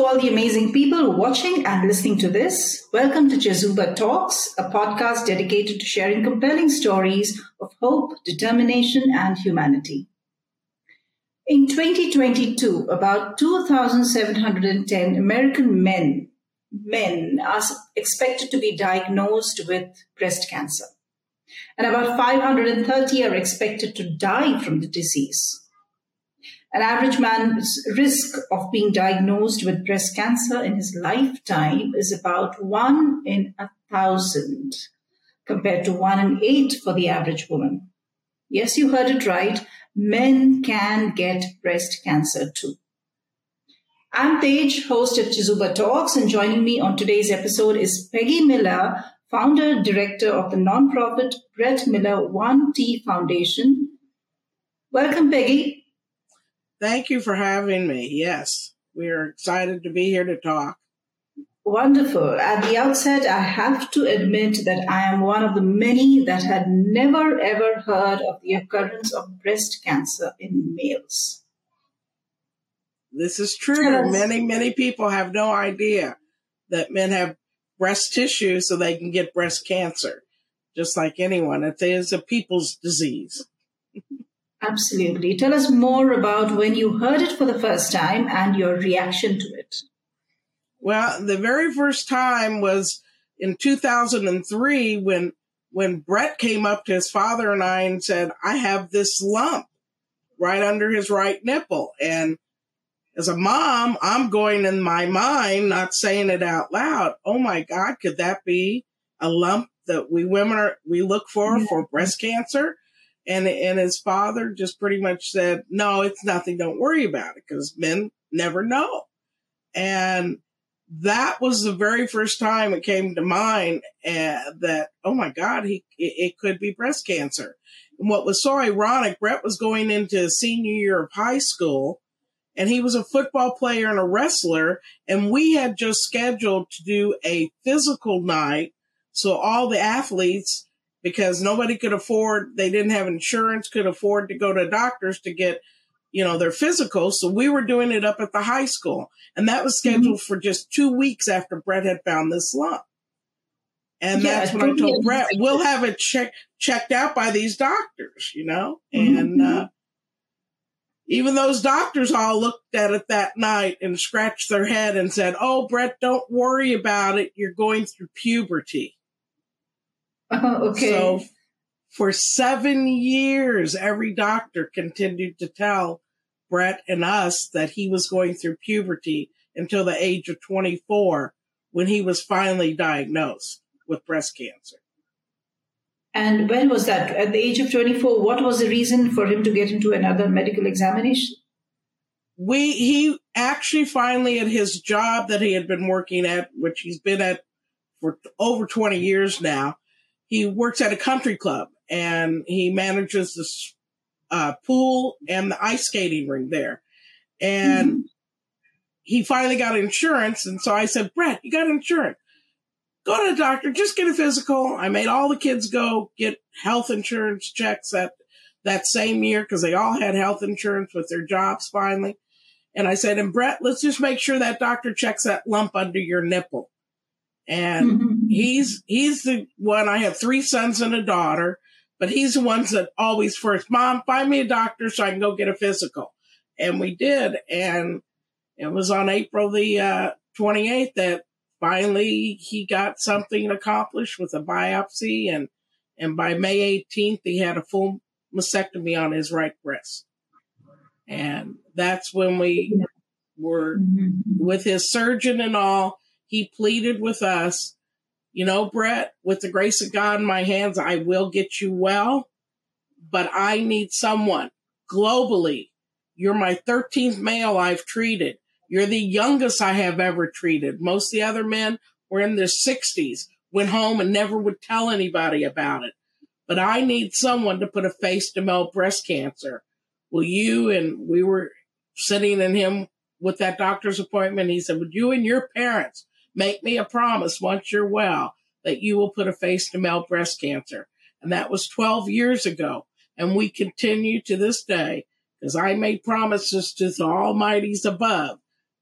to all the amazing people watching and listening to this. Welcome to Chezuba Talks, a podcast dedicated to sharing compelling stories of hope, determination, and humanity. In 2022, about 2,710 American men, men are expected to be diagnosed with breast cancer. And about 530 are expected to die from the disease. An average man's risk of being diagnosed with breast cancer in his lifetime is about one in a thousand, compared to one in eight for the average woman. Yes, you heard it right. Men can get breast cancer too. I'm Tej, host of Chezuba Talks, and joining me on today's episode is Peggy Miller, founder director of the nonprofit Brett Miller 1T Foundation. Welcome, Peggy. Thank you for having me. Yes, we are excited to be here to talk. Wonderful. At the outset, I have to admit that I am one of the many that had never ever heard of the occurrence of breast cancer in males. This is true. Many, many people have no idea that men have breast tissue so they can get breast cancer, just like anyone. It is a people's disease. Absolutely. Tell us more about when you heard it for the first time and your reaction to it. Well, the very first time was in 2003 when when Brett came up to his father and I and said, "I have this lump right under his right nipple." And as a mom, I'm going in my mind, not saying it out loud. Oh my God, could that be a lump that we women are we look for yeah. for breast cancer? And, and his father just pretty much said, no, it's nothing. Don't worry about it because men never know. And that was the very first time it came to mind uh, that, oh my God, he, it, it could be breast cancer. And what was so ironic, Brett was going into senior year of high school and he was a football player and a wrestler. And we had just scheduled to do a physical night. So all the athletes because nobody could afford, they didn't have insurance, could afford to go to doctors to get, you know, their physicals. So we were doing it up at the high school. And that was mm-hmm. scheduled mm-hmm. for just two weeks after Brett had found this lump. And yeah, that's when I told Brett, we'll have it check, checked out by these doctors, you know? Mm-hmm. And, uh, even those doctors all looked at it that night and scratched their head and said, Oh, Brett, don't worry about it. You're going through puberty. Oh, okay. So for seven years, every doctor continued to tell Brett and us that he was going through puberty until the age of 24 when he was finally diagnosed with breast cancer. And when was that? At the age of 24, what was the reason for him to get into another medical examination? We, he actually finally at his job that he had been working at, which he's been at for over 20 years now, he works at a country club and he manages this uh, pool and the ice skating ring there. And mm-hmm. he finally got insurance. And so I said, Brett, you got insurance. Go to the doctor, just get a physical. I made all the kids go get health insurance checks that, that same year because they all had health insurance with their jobs finally. And I said, and Brett, let's just make sure that doctor checks that lump under your nipple. And mm-hmm. he's, he's the one, I have three sons and a daughter, but he's the ones that always first, mom, find me a doctor so I can go get a physical. And we did. And it was on April the uh, 28th that finally he got something accomplished with a biopsy. And, and by May 18th, he had a full mastectomy on his right breast. And that's when we were mm-hmm. with his surgeon and all he pleaded with us, you know, Brett, with the grace of God in my hands, I will get you well, but I need someone globally. You're my 13th male I've treated. You're the youngest I have ever treated. Most of the other men were in their 60s, went home and never would tell anybody about it. But I need someone to put a face to male breast cancer. Will you? And we were sitting in him with that doctor's appointment. He said, Would you and your parents Make me a promise once you're well that you will put a face to male breast cancer. And that was 12 years ago. And we continue to this day because I made promises to the Almighty's above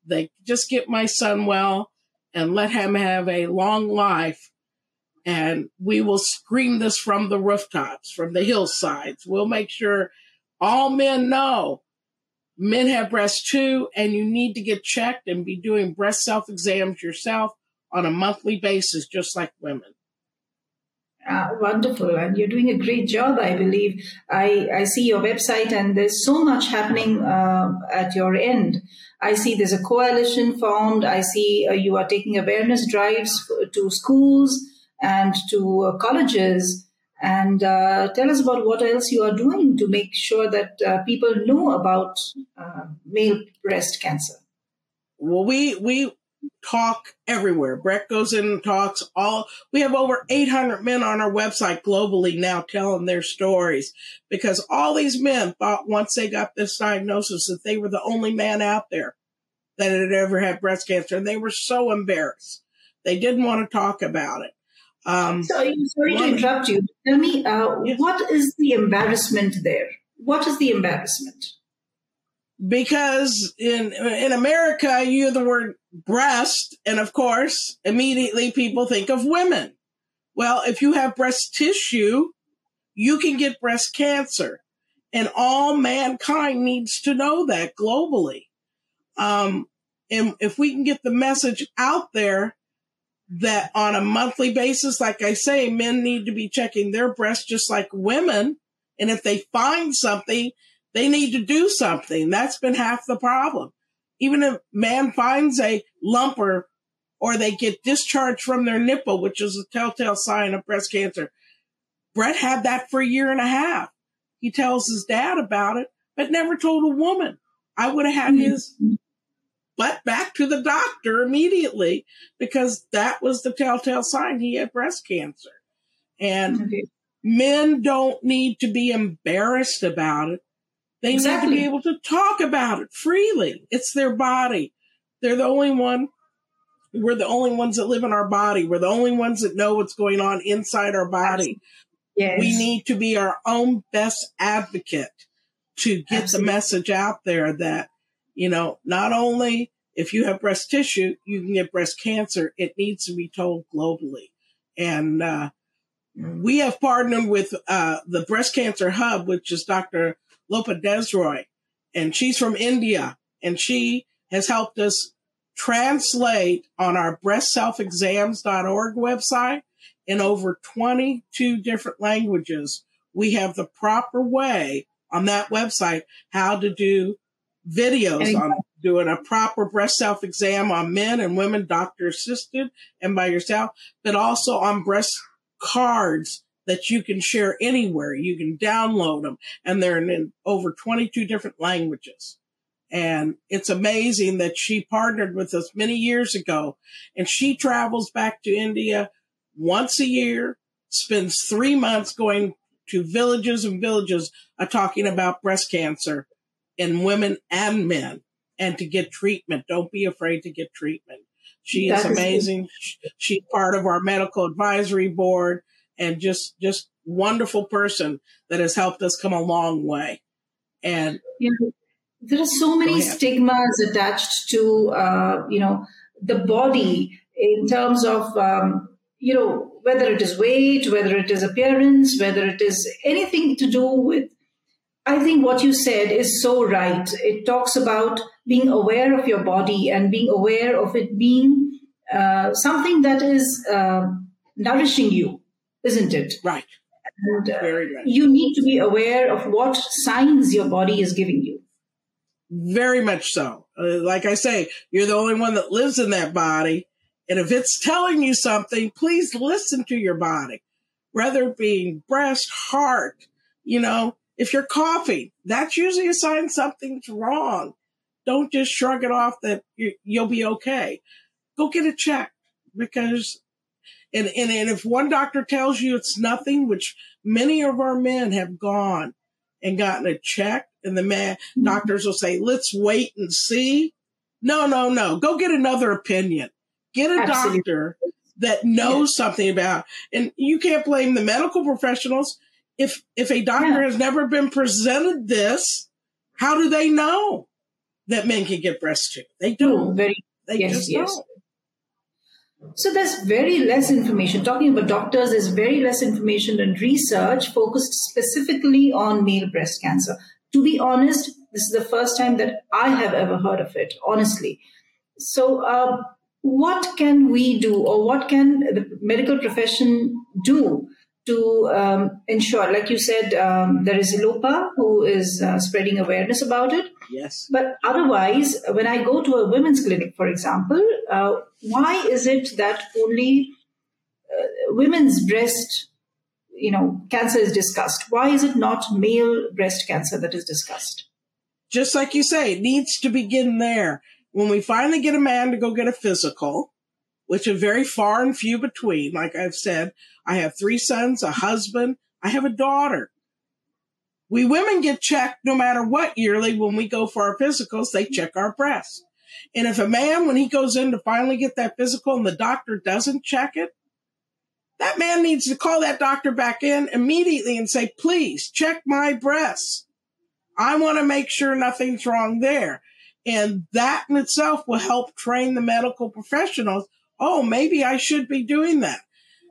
They just get my son well and let him have a long life. And we will scream this from the rooftops, from the hillsides. We'll make sure all men know men have breasts too, and you need to get checked and be doing breast self exams yourself on a monthly basis, just like women. Uh, wonderful, and you're doing a great job. I believe I, I see your website, and there's so much happening uh, at your end. I see there's a coalition formed. I see uh, you are taking awareness drives to schools and to uh, colleges. And uh, tell us about what else you are doing to make sure that uh, people know about male breast cancer. Well, we we talk everywhere. Brett goes in and talks all, we have over 800 men on our website globally now telling their stories because all these men thought once they got this diagnosis that they were the only man out there that had ever had breast cancer. And they were so embarrassed. They didn't want to talk about it. Um, sorry, sorry to interrupt you. Tell me, uh, yes. what is the embarrassment there? What is the embarrassment? because in in America you hear the word breast and of course immediately people think of women. Well, if you have breast tissue, you can get breast cancer. And all mankind needs to know that globally. Um, and if we can get the message out there that on a monthly basis, like I say, men need to be checking their breasts just like women. And if they find something, they need to do something. That's been half the problem. Even if man finds a lump or, or they get discharged from their nipple, which is a telltale sign of breast cancer. Brett had that for a year and a half. He tells his dad about it, but never told a woman. I would have had mm-hmm. his butt back to the doctor immediately because that was the telltale sign he had breast cancer. And men don't need to be embarrassed about it. They exactly. need to be able to talk about it freely. It's their body. They're the only one. We're the only ones that live in our body. We're the only ones that know what's going on inside our body. Yes. We need to be our own best advocate to get Absolutely. the message out there that, you know, not only if you have breast tissue, you can get breast cancer. It needs to be told globally. And, uh, we have partnered with, uh, the breast cancer hub, which is Dr. Lopa Desroy, and she's from India, and she has helped us translate on our breastselfexams.org website in over 22 different languages. We have the proper way on that website how to do videos on doing a proper breast self exam on men and women, doctor assisted and by yourself, but also on breast cards that you can share anywhere. You can download them and they're in over 22 different languages. And it's amazing that she partnered with us many years ago and she travels back to India once a year, spends three months going to villages and villages uh, talking about breast cancer in women and men and to get treatment. Don't be afraid to get treatment. She is amazing. She's part of our medical advisory board and just just wonderful person that has helped us come a long way. And there are so many stigmas attached to uh, you know the body in terms of um, you know whether it is weight, whether it is appearance, whether it is anything to do with. I think what you said is so right. It talks about being aware of your body and being aware of it being uh, something that is uh, nourishing you isn't it? Right. And uh, Very right. you need to be aware of what signs your body is giving you. Very much so. Uh, like I say, you're the only one that lives in that body. And if it's telling you something, please listen to your body, whether it be breast, heart, you know, if you're coughing, that's usually a sign something's wrong. Don't just shrug it off that you, will be okay. Go get it checked because and, and, and if one doctor tells you it's nothing, which many of our men have gone and gotten a check and the man mm-hmm. doctors will say, let's wait and see. No, no, no. Go get another opinion. Get a Absolutely. doctor that knows yeah. something about, and you can't blame the medical professionals. If, if a doctor yeah. has never been presented this, how do they know? that men can get breast tissue. They don't. Very, they yes, just yes. don't. So there's very less information. Talking about doctors, there's very less information and research focused specifically on male breast cancer. To be honest, this is the first time that I have ever heard of it, honestly. So, uh, what can we do, or what can the medical profession do to um, ensure, like you said, um, there is Lopa who is uh, spreading awareness about it. Yes. But otherwise, when I go to a women's clinic, for example, uh, why is it that only uh, women's breast, you know, cancer is discussed? Why is it not male breast cancer that is discussed? Just like you say, it needs to begin there. When we finally get a man to go get a physical, which are very far and few between, like I've said, I have three sons, a husband, I have a daughter. We women get checked no matter what yearly when we go for our physicals, they check our breasts. And if a man, when he goes in to finally get that physical and the doctor doesn't check it, that man needs to call that doctor back in immediately and say, please check my breasts. I want to make sure nothing's wrong there. And that in itself will help train the medical professionals. Oh, maybe I should be doing that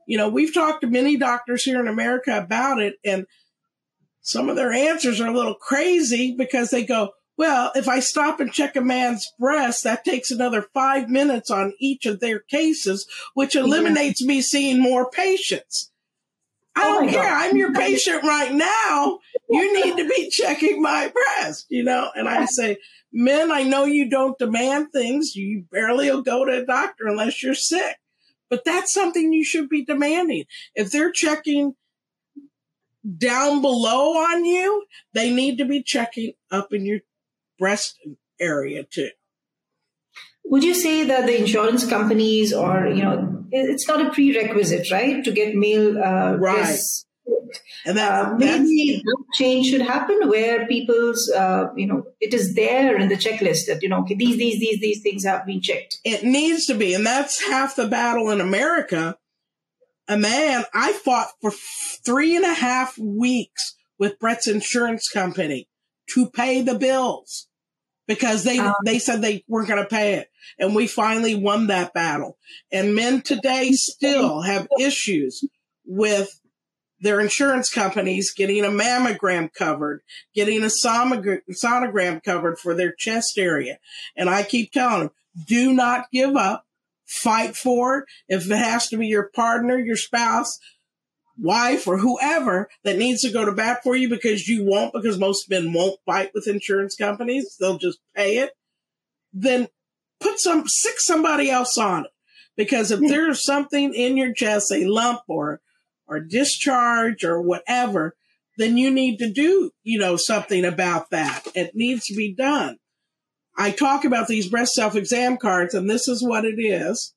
you know, we've talked to many doctors here in America about it, and some of their answers are a little crazy because they go, well, if I stop and check a man's breast, that takes another five minutes on each of their cases, which eliminates yeah. me seeing more patients. I oh, oh don't care. God. I'm your patient right now. You need to be checking my breast, you know? And I say, men, I know you don't demand things. You barely will go to a doctor unless you're sick. But that's something you should be demanding. If they're checking down below on you, they need to be checking up in your breast area too. Would you say that the insurance companies or, you know, it's not a prerequisite, right, to get male uh, right. and that, uh, maybe that change should happen where people's, uh, you know, it is there in the checklist that, you know, okay, these, these, these, these things have been checked. It needs to be. And that's half the battle in America. A man, I fought for three and a half weeks with Brett's insurance company to pay the bills because they, um, they said they weren't going to pay it. And we finally won that battle. And men today still have issues with their insurance companies getting a mammogram covered, getting a sonogram covered for their chest area. And I keep telling them, do not give up. Fight for it. If it has to be your partner, your spouse, wife, or whoever that needs to go to bat for you because you won't, because most men won't fight with insurance companies. They'll just pay it. Then put some, sick somebody else on it. Because if hmm. there's something in your chest, a lump or or discharge or whatever, then you need to do, you know, something about that. It needs to be done. I talk about these breast self exam cards and this is what it is.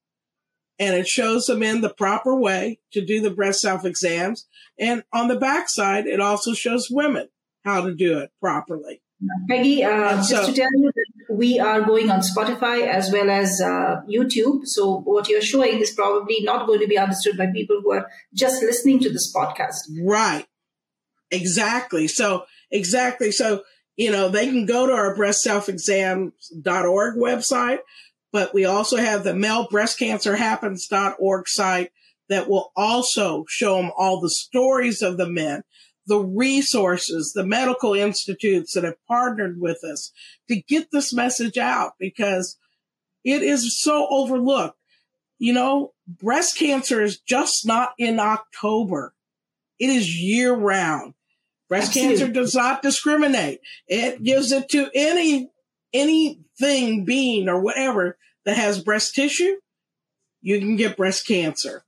And it shows them in the proper way to do the breast self exams. And on the backside, it also shows women how to do it properly. Peggy, uh, just so, to tell you that we are going on Spotify as well as uh, YouTube. So what you're showing is probably not going to be understood by people who are just listening to this podcast. Right. Exactly. So exactly. So, you know, they can go to our breastselfexams.org website, but we also have the malebreastcancerhappens.org site that will also show them all the stories of the men the resources, the medical institutes that have partnered with us to get this message out because it is so overlooked. You know, breast cancer is just not in October. It is year round. Breast Absolutely. cancer does not discriminate. It gives it to any, anything, being or whatever that has breast tissue. You can get breast cancer.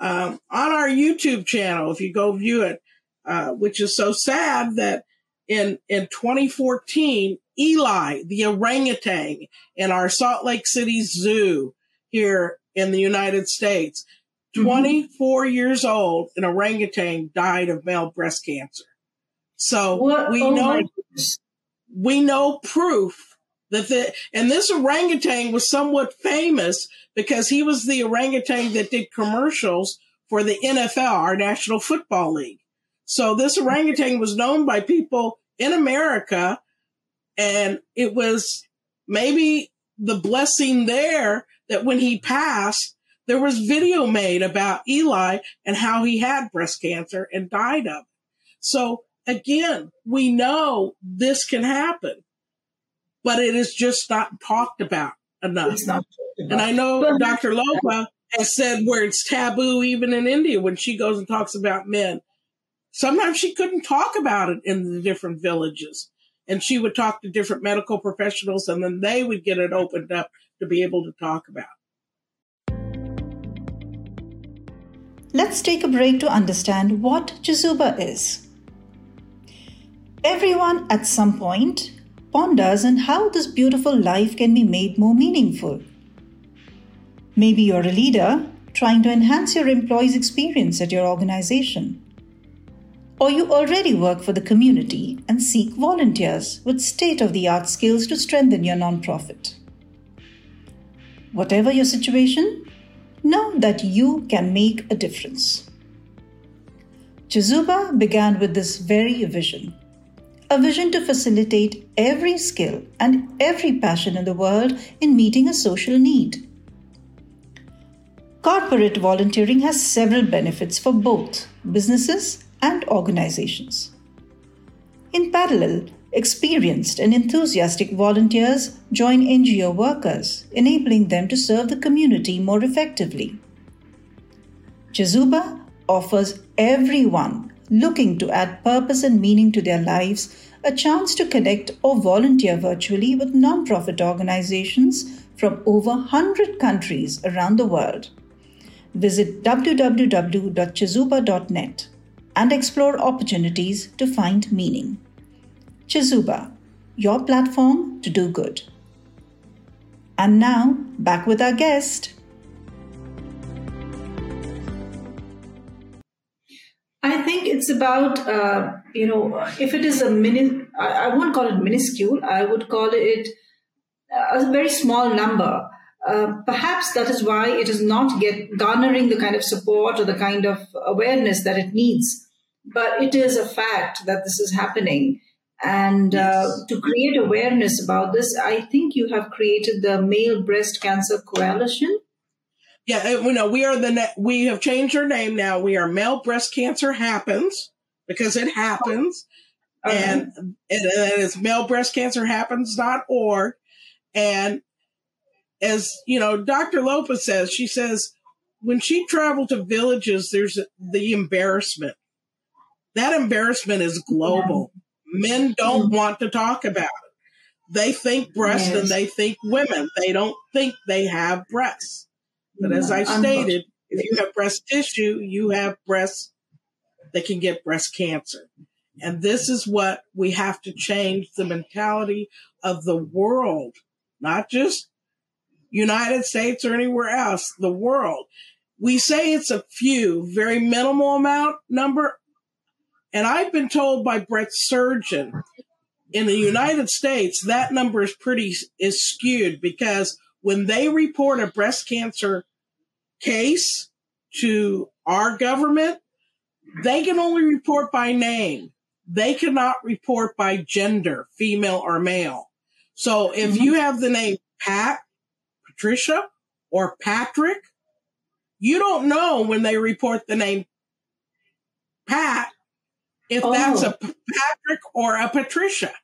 Um, on our YouTube channel, if you go view it, uh, which is so sad that in in 2014, Eli, the orangutan in our Salt Lake City Zoo here in the United States, mm-hmm. 24 years old, an orangutan died of male breast cancer. So what? we oh know we know proof the and this orangutan was somewhat famous because he was the orangutan that did commercials for the NFL, our National Football League. So this orangutan was known by people in America and it was maybe the blessing there that when he passed, there was video made about Eli and how he had breast cancer and died of it. So again, we know this can happen, but it is just not talked about enough. About. And I know but, Dr. Lopa has said where it's taboo even in India when she goes and talks about men. Sometimes she couldn't talk about it in the different villages. And she would talk to different medical professionals and then they would get it opened up to be able to talk about. Let's take a break to understand what Chezuba is. Everyone at some point ponders on how this beautiful life can be made more meaningful. Maybe you're a leader trying to enhance your employees' experience at your organization. Or you already work for the community and seek volunteers with state of the art skills to strengthen your nonprofit. Whatever your situation, know that you can make a difference. Chezuba began with this very vision a vision to facilitate every skill and every passion in the world in meeting a social need. Corporate volunteering has several benefits for both businesses and organizations. In parallel, experienced and enthusiastic volunteers join NGO workers, enabling them to serve the community more effectively. Chezuba offers everyone looking to add purpose and meaning to their lives a chance to connect or volunteer virtually with nonprofit organizations from over 100 countries around the world. Visit www.chezuba.net and explore opportunities to find meaning. Chezuba, your platform to do good. And now, back with our guest. I think it's about, uh, you know, if it is a mini, I, I won't call it minuscule, I would call it a very small number. Uh, perhaps that is why it is not get garnering the kind of support or the kind of awareness that it needs. But it is a fact that this is happening. And uh, to create awareness about this, I think you have created the Male Breast Cancer Coalition. Yeah, uh, you know, we are the we have changed our name now. We are Male Breast Cancer Happens because it happens, okay. and uh, it, is malebreastcancerhappens.org. And as you know, Dr. Lopez says, she says when she traveled to villages, there's the embarrassment. That embarrassment is global. Yeah Men don't mm. want to talk about it. They think breasts yes. and they think women. They don't think they have breasts. But as I stated, if you have breast tissue, you have breasts that can get breast cancer. And this is what we have to change the mentality of the world, not just United States or anywhere else, the world. We say it's a few, very minimal amount number and I've been told by Brett Surgeon in the United States that number is pretty is skewed because when they report a breast cancer case to our government, they can only report by name. They cannot report by gender, female or male. So if mm-hmm. you have the name Pat, Patricia, or Patrick, you don't know when they report the name Pat if oh. that's a Patrick or a Patricia.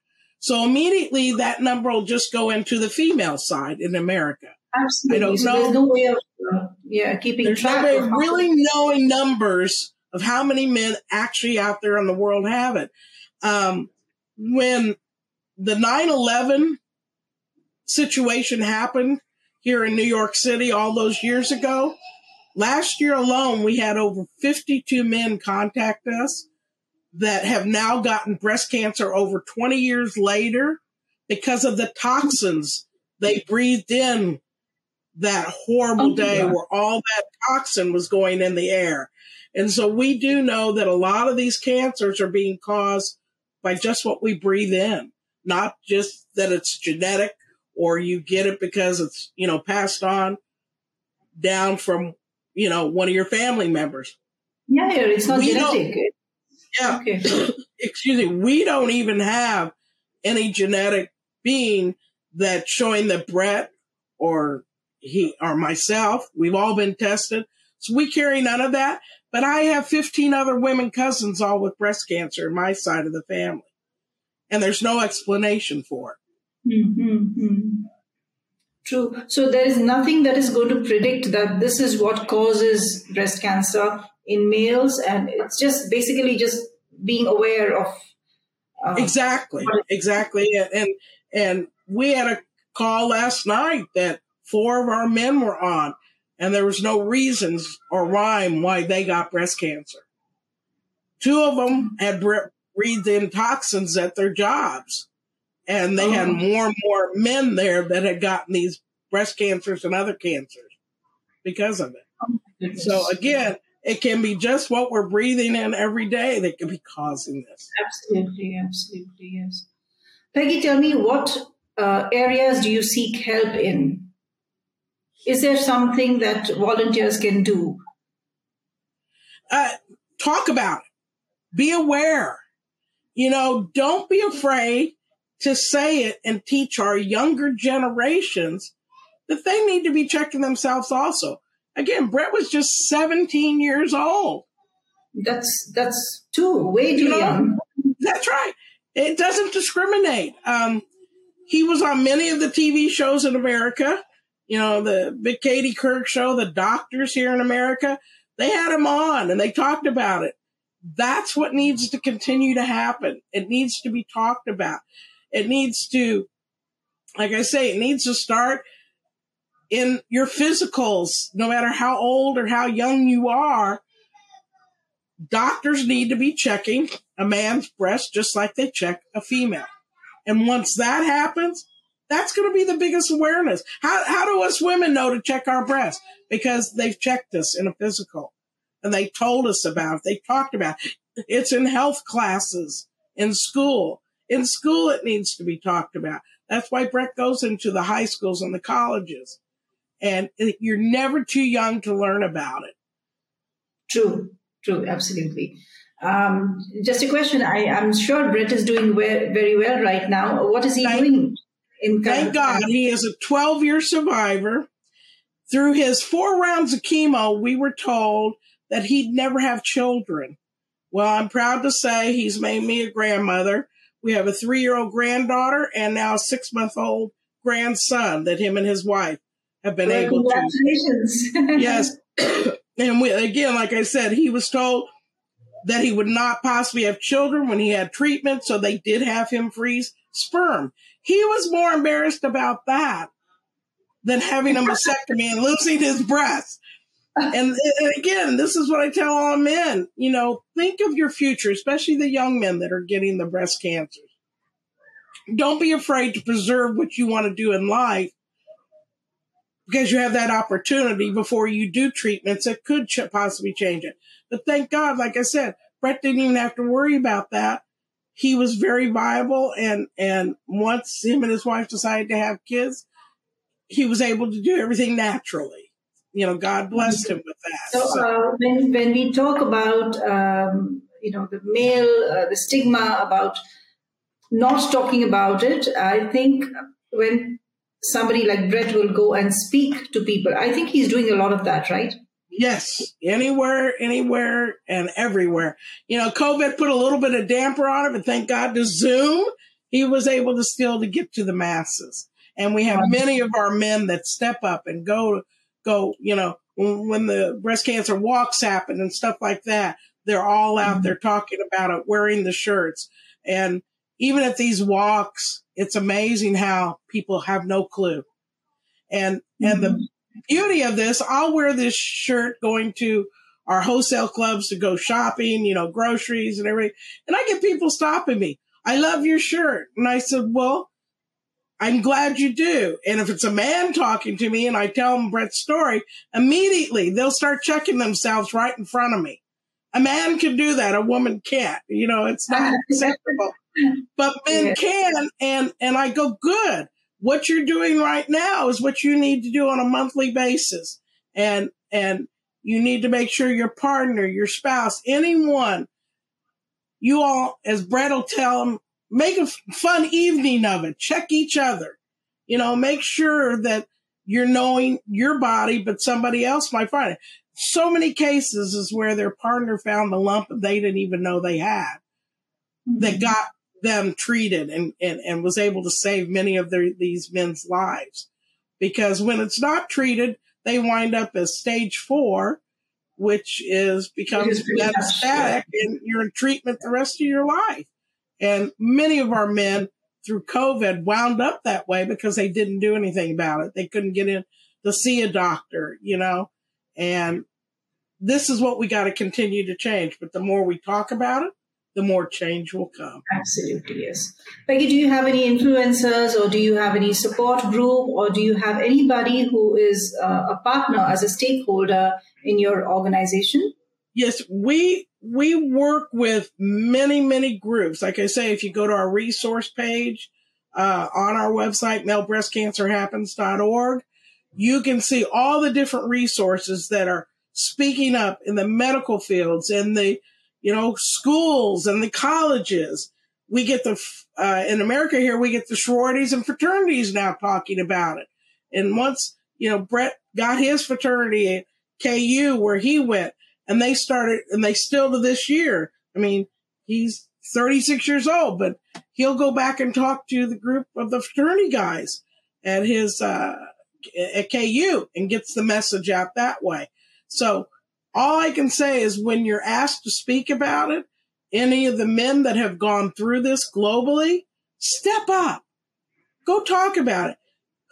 So immediately that number will just go into the female side in America. Absolutely. I don't so know. There's no way of uh, yeah keeping there's track. There's no really knowing numbers of how many men actually out there in the world have it. Um, when the 9/11 situation happened here in New York City all those years ago, last year alone we had over 52 men contact us that have now gotten breast cancer over 20 years later because of the toxins they breathed in that horrible oh, day yeah. where all that toxin was going in the air. And so we do know that a lot of these cancers are being caused by just what we breathe in, not just that it's genetic or you get it because it's, you know, passed on down from, you know, one of your family members. Yeah, it's not we genetic. Yeah. Okay. Excuse me. We don't even have any genetic being that showing that Brett or he or myself, we've all been tested. So we carry none of that. But I have 15 other women cousins all with breast cancer in my side of the family. And there's no explanation for it. Mm-hmm. True. So there is nothing that is going to predict that this is what causes breast cancer in males. And it's just basically just being aware of. Uh, exactly. Exactly. And, and we had a call last night that four of our men were on and there was no reasons or rhyme why they got breast cancer. Two of them had breathed in toxins at their jobs, and they oh. had more and more men there that had gotten these breast cancers and other cancers because of it. Oh so again, it can be just what we're breathing in every day that can be causing this. Absolutely, absolutely, yes. Peggy, tell me what uh, areas do you seek help in? Is there something that volunteers can do? Uh, talk about it. Be aware. You know, don't be afraid to say it and teach our younger generations that they need to be checking themselves also. Again, Brett was just 17 years old. That's that's too way too you know, young. That's right. It doesn't discriminate. Um, he was on many of the TV shows in America you know, the Big Katie Couric show, the doctors here in America, they had him on and they talked about it. That's what needs to continue to happen. It needs to be talked about. It needs to, like I say, it needs to start in your physicals, no matter how old or how young you are. Doctors need to be checking a man's breast just like they check a female. And once that happens, that's going to be the biggest awareness. How, how do us women know to check our breasts? Because they've checked us in a physical and they told us about it. They talked about it. It's in health classes in school. In school, it needs to be talked about. That's why Brett goes into the high schools and the colleges. And you're never too young to learn about it. True, true, absolutely. Um, just a question. I, am sure Brett is doing very well right now. What is he Thank, doing? Thank God he is a 12 year survivor. Through his four rounds of chemo, we were told that he'd never have children. Well, I'm proud to say he's made me a grandmother. We have a three year old granddaughter and now a six month old grandson that him and his wife have been well, able congratulations. to. yes. and we, again, like I said, he was told that he would not possibly have children when he had treatment. So they did have him freeze sperm. He was more embarrassed about that than having a mastectomy and losing his breast. And, and, again, this is what I tell all men, you know, think of your future, especially the young men that are getting the breast cancers. Don't be afraid to preserve what you want to do in life because you have that opportunity before you do treatments that could ch- possibly change it. But thank God, like I said, Brett didn't even have to worry about that he was very viable and and once him and his wife decided to have kids he was able to do everything naturally you know god blessed him with that so, so. Uh, when, when we talk about um, you know the male uh, the stigma about not talking about it i think when somebody like brett will go and speak to people i think he's doing a lot of that right Yes, anywhere, anywhere, and everywhere. You know, COVID put a little bit of damper on it, but thank God to Zoom, he was able to still to get to the masses. And we have many of our men that step up and go, go. You know, when, when the breast cancer walks happen and stuff like that, they're all out mm-hmm. there talking about it, wearing the shirts, and even at these walks, it's amazing how people have no clue. And mm-hmm. and the mm-hmm beauty of this, I'll wear this shirt going to our wholesale clubs to go shopping, you know, groceries and everything. And I get people stopping me. I love your shirt. And I said, well, I'm glad you do. And if it's a man talking to me and I tell them Brett's story, immediately they'll start checking themselves right in front of me. A man can do that. A woman can't. You know, it's not acceptable. But men yeah. can. And, and I go, good what you're doing right now is what you need to do on a monthly basis. And, and you need to make sure your partner, your spouse, anyone, you all, as Brett will tell them, make a fun evening of it. Check each other. You know, make sure that you're knowing your body, but somebody else might find it. So many cases is where their partner found the lump they didn't even know they had that mm-hmm. got them treated and, and, and was able to save many of their, these men's lives. Because when it's not treated, they wind up as stage four, which is becomes metastatic and you're in treatment the rest of your life. And many of our men through COVID wound up that way because they didn't do anything about it. They couldn't get in to see a doctor, you know, and this is what we got to continue to change. But the more we talk about it, the more change will come. Absolutely, yes. Peggy, do you have any influencers or do you have any support group or do you have anybody who is uh, a partner as a stakeholder in your organization? Yes, we we work with many many groups. Like I say, if you go to our resource page uh, on our website, malebreastcancerhappens.org, you can see all the different resources that are speaking up in the medical fields, in the you know, schools and the colleges. We get the, uh, in America here, we get the sororities and fraternities now talking about it. And once, you know, Brett got his fraternity at KU where he went and they started, and they still to this year. I mean, he's 36 years old, but he'll go back and talk to the group of the fraternity guys at his, uh, at KU and gets the message out that way. So all I can say is when you're asked to speak about it, any of the men that have gone through this globally, step up. Go talk about it.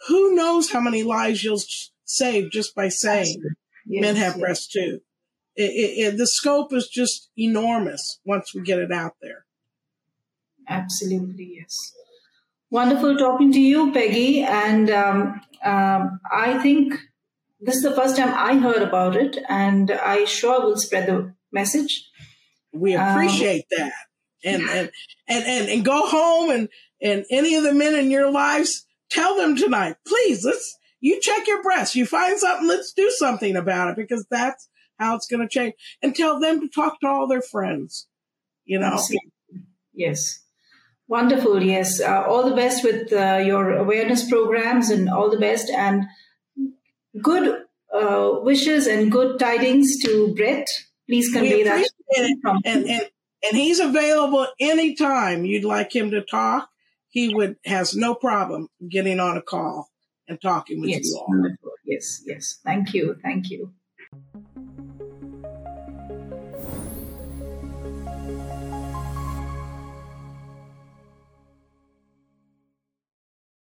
Who knows how many lives you'll save just by saying yes, men have yes. breasts too. It, it, it, the scope is just enormous once we get it out there. Absolutely, yes. Wonderful talking to you, Peggy. And um, um, I think this is the first time I heard about it, and I sure will spread the message. We um, appreciate um, that, and, and and and and go home and and any of the men in your lives tell them tonight, please. Let's you check your breasts. You find something, let's do something about it because that's how it's going to change. And tell them to talk to all their friends. You know. Yes. Wonderful. Yes. Uh, all the best with uh, your awareness programs and all the best. And good uh, wishes and good tidings to Brett. Please convey that. And, and, and, and he's available anytime you'd like him to talk. He would has no problem getting on a call and talking with yes, you all. Yes, yes. Thank you. Thank you.